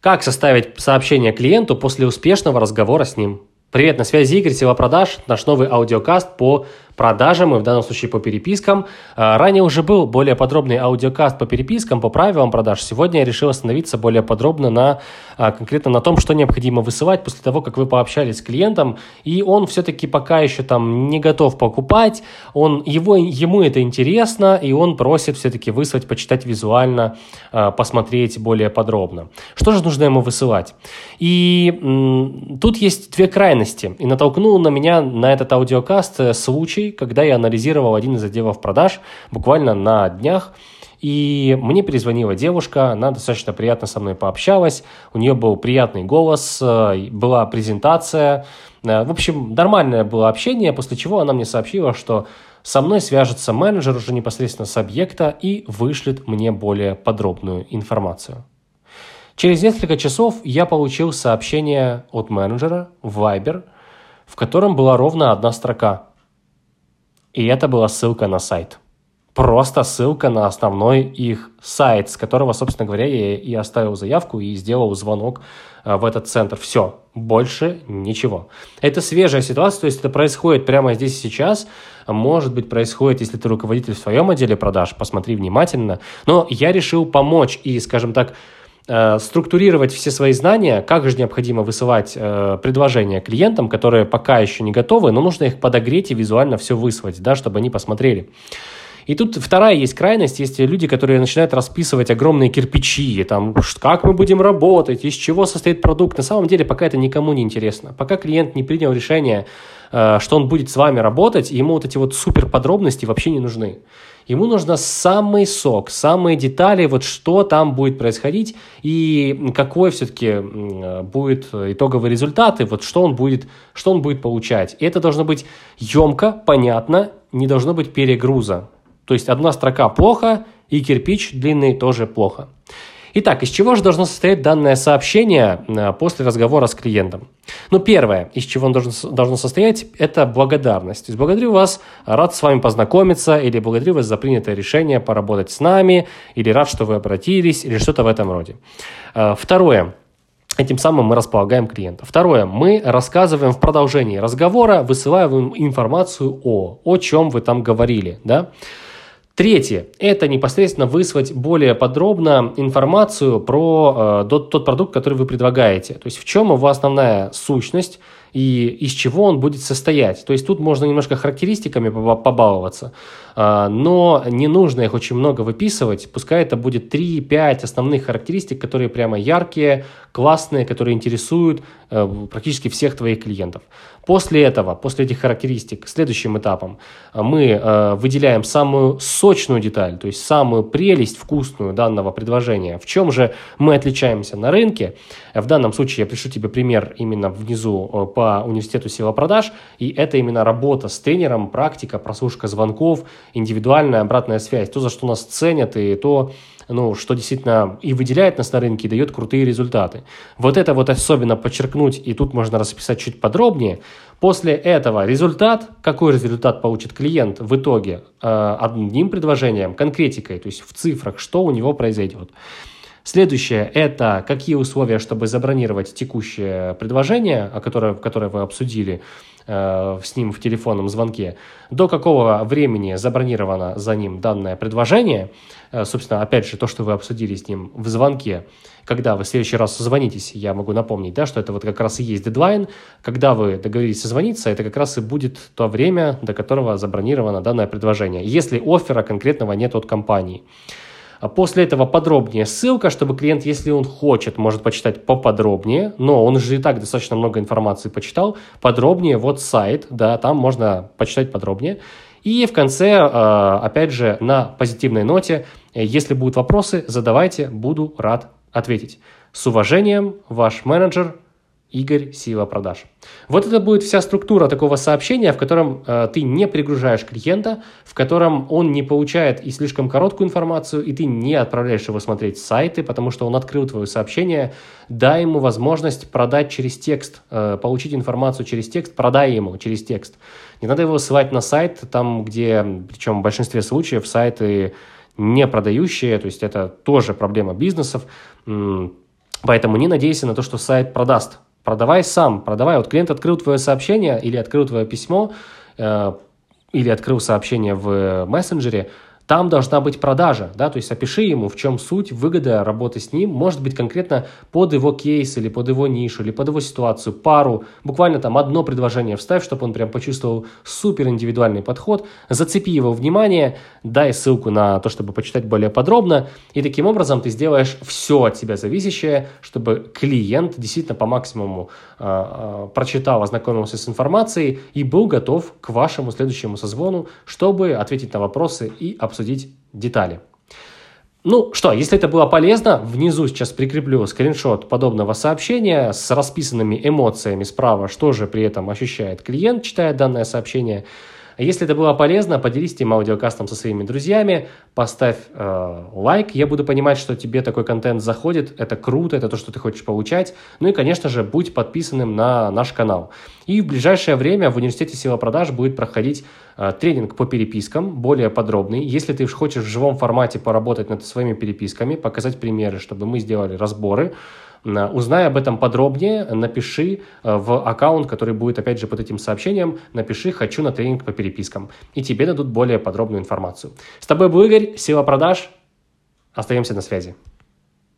Как составить сообщение клиенту после успешного разговора с ним? Привет, на связи Игорь, Сила продаж, наш новый аудиокаст по продажам и в данном случае по перепискам. А, ранее уже был более подробный аудиокаст по перепискам, по правилам продаж. Сегодня я решил остановиться более подробно на а, конкретно на том, что необходимо высылать после того, как вы пообщались с клиентом, и он все-таки пока еще там не готов покупать, он, его, ему это интересно, и он просит все-таки выслать, почитать визуально, а, посмотреть более подробно. Что же нужно ему высылать? И м, тут есть две крайности, и натолкнул на меня на этот аудиокаст э, когда я анализировал один из отделов продаж буквально на днях, и мне перезвонила девушка, она достаточно приятно со мной пообщалась, у нее был приятный голос, э, была презентация, э, в общем, нормальное было общение, после чего она мне сообщила, что со мной свяжется менеджер уже непосредственно с объекта и вышлет мне более подробную информацию. Через несколько часов я получил сообщение от менеджера в Viber, в котором была ровно одна строка. И это была ссылка на сайт. Просто ссылка на основной их сайт, с которого, собственно говоря, я и оставил заявку и сделал звонок э, в этот центр. Все, больше ничего. Это свежая ситуация, то есть это происходит прямо здесь и сейчас. Может быть, происходит, если ты руководитель в своем отделе продаж, посмотри внимательно. Но я решил помочь и, скажем так, структурировать все свои знания, как же необходимо высылать э, предложения клиентам, которые пока еще не готовы, но нужно их подогреть и визуально все выслать, да, чтобы они посмотрели. И тут вторая есть крайность, есть люди, которые начинают расписывать огромные кирпичи, там, как мы будем работать, из чего состоит продукт. На самом деле пока это никому не интересно. Пока клиент не принял решение, э, что он будет с вами работать, ему вот эти вот супер подробности вообще не нужны. Ему нужно самый сок, самые детали, вот что там будет происходить и какой все-таки будет итоговый результат, и вот что он будет, что он будет получать. И это должно быть емко, понятно, не должно быть перегруза. То есть одна строка плохо, и кирпич длинный тоже плохо. Итак, из чего же должно состоять данное сообщение э, после разговора с клиентом? Ну, первое, из чего оно должно, должно состоять, это благодарность. То есть благодарю вас, рад с вами познакомиться, или благодарю вас за принятое решение поработать с нами, или рад, что вы обратились, или что-то в этом роде. Э, второе, Этим самым мы располагаем клиента. Второе, мы рассказываем в продолжении разговора, высылаем информацию о, о чем вы там говорили, да. Третье – это непосредственно выслать более подробно информацию про э, тот, тот продукт, который вы предлагаете. То есть в чем его основная сущность и из чего он будет состоять. То есть тут можно немножко характеристиками побаловаться, э, но не нужно их очень много выписывать. Пускай это будет 3-5 основных характеристик, которые прямо яркие, классные, которые интересуют э, практически всех твоих клиентов. После этого, после этих характеристик, следующим этапом э, мы э, выделяем самую сочную деталь, то есть самую прелесть вкусную данного предложения. В чем же мы отличаемся на рынке? В данном случае я пришлю тебе пример именно внизу э, по университету сила продаж, и это именно работа с тренером, практика, прослушка звонков, индивидуальная обратная связь, то, за что нас ценят, и то, ну, что действительно и выделяет нас на рынке, и дает крутые результаты. Вот это вот особенно подчеркнуть, и тут можно расписать чуть подробнее. После этого результат, какой результат получит клиент в итоге э, одним предложением, конкретикой, то есть в цифрах, что у него произойдет. Следующее – это какие условия, чтобы забронировать текущее предложение, которое, которое вы обсудили э, с ним в телефонном звонке, до какого времени забронировано за ним данное предложение, э, собственно, опять же, то, что вы обсудили с ним в звонке, когда вы в следующий раз созвонитесь, я могу напомнить, да, что это вот как раз и есть дедлайн, когда вы договорились созвониться, это как раз и будет то время, до которого забронировано данное предложение, если оффера конкретного нет от компании. А после этого подробнее ссылка, чтобы клиент, если он хочет, может почитать поподробнее, но он же и так достаточно много информации почитал, подробнее вот сайт, да, там можно почитать подробнее. И в конце, а, опять же, на позитивной ноте, если будут вопросы, задавайте, буду рад ответить. С уважением, ваш менеджер – Игорь Сила продаж. Вот это будет вся структура такого сообщения, в котором э, ты не пригружаешь клиента, в котором он не получает и слишком короткую информацию, и ты не отправляешь его смотреть сайты, потому что он открыл твое сообщение. Дай ему возможность продать через текст, э, получить информацию через текст, продай ему через текст. Не надо его ссылать на сайт, там, где, причем в большинстве случаев сайты не продающие, то есть это тоже проблема бизнесов Поэтому не надейся на то, что сайт продаст. Продавай сам, продавай. Вот клиент открыл твое сообщение или открыл твое письмо, э, или открыл сообщение в мессенджере, там должна быть продажа, да, то есть опиши ему, в чем суть, выгода работы с ним, может быть конкретно под его кейс или под его нишу, или под его ситуацию, пару, буквально там одно предложение вставь, чтобы он прям почувствовал супер индивидуальный подход, зацепи его внимание, дай ссылку на то, чтобы почитать более подробно, и таким образом ты сделаешь все от тебя зависящее, чтобы клиент действительно по максимуму э, прочитал, ознакомился с информацией и был готов к вашему следующему созвону, чтобы ответить на вопросы и обсудить обсудить детали. Ну что, если это было полезно, внизу сейчас прикреплю скриншот подобного сообщения с расписанными эмоциями справа, что же при этом ощущает клиент, читая данное сообщение. Если это было полезно, поделись этим аудиокастом со своими друзьями, поставь э, лайк, я буду понимать, что тебе такой контент заходит, это круто, это то, что ты хочешь получать. Ну и, конечно же, будь подписанным на наш канал. И в ближайшее время в университете сила продаж будет проходить э, тренинг по перепискам, более подробный. Если ты хочешь в живом формате поработать над своими переписками, показать примеры, чтобы мы сделали разборы, Узнай об этом подробнее, напиши э, в аккаунт, который будет опять же под этим сообщением, напиши «хочу на тренинг по перепискам», и тебе дадут более подробную информацию. С тобой был Игорь, Сила продаж. Остаемся на связи.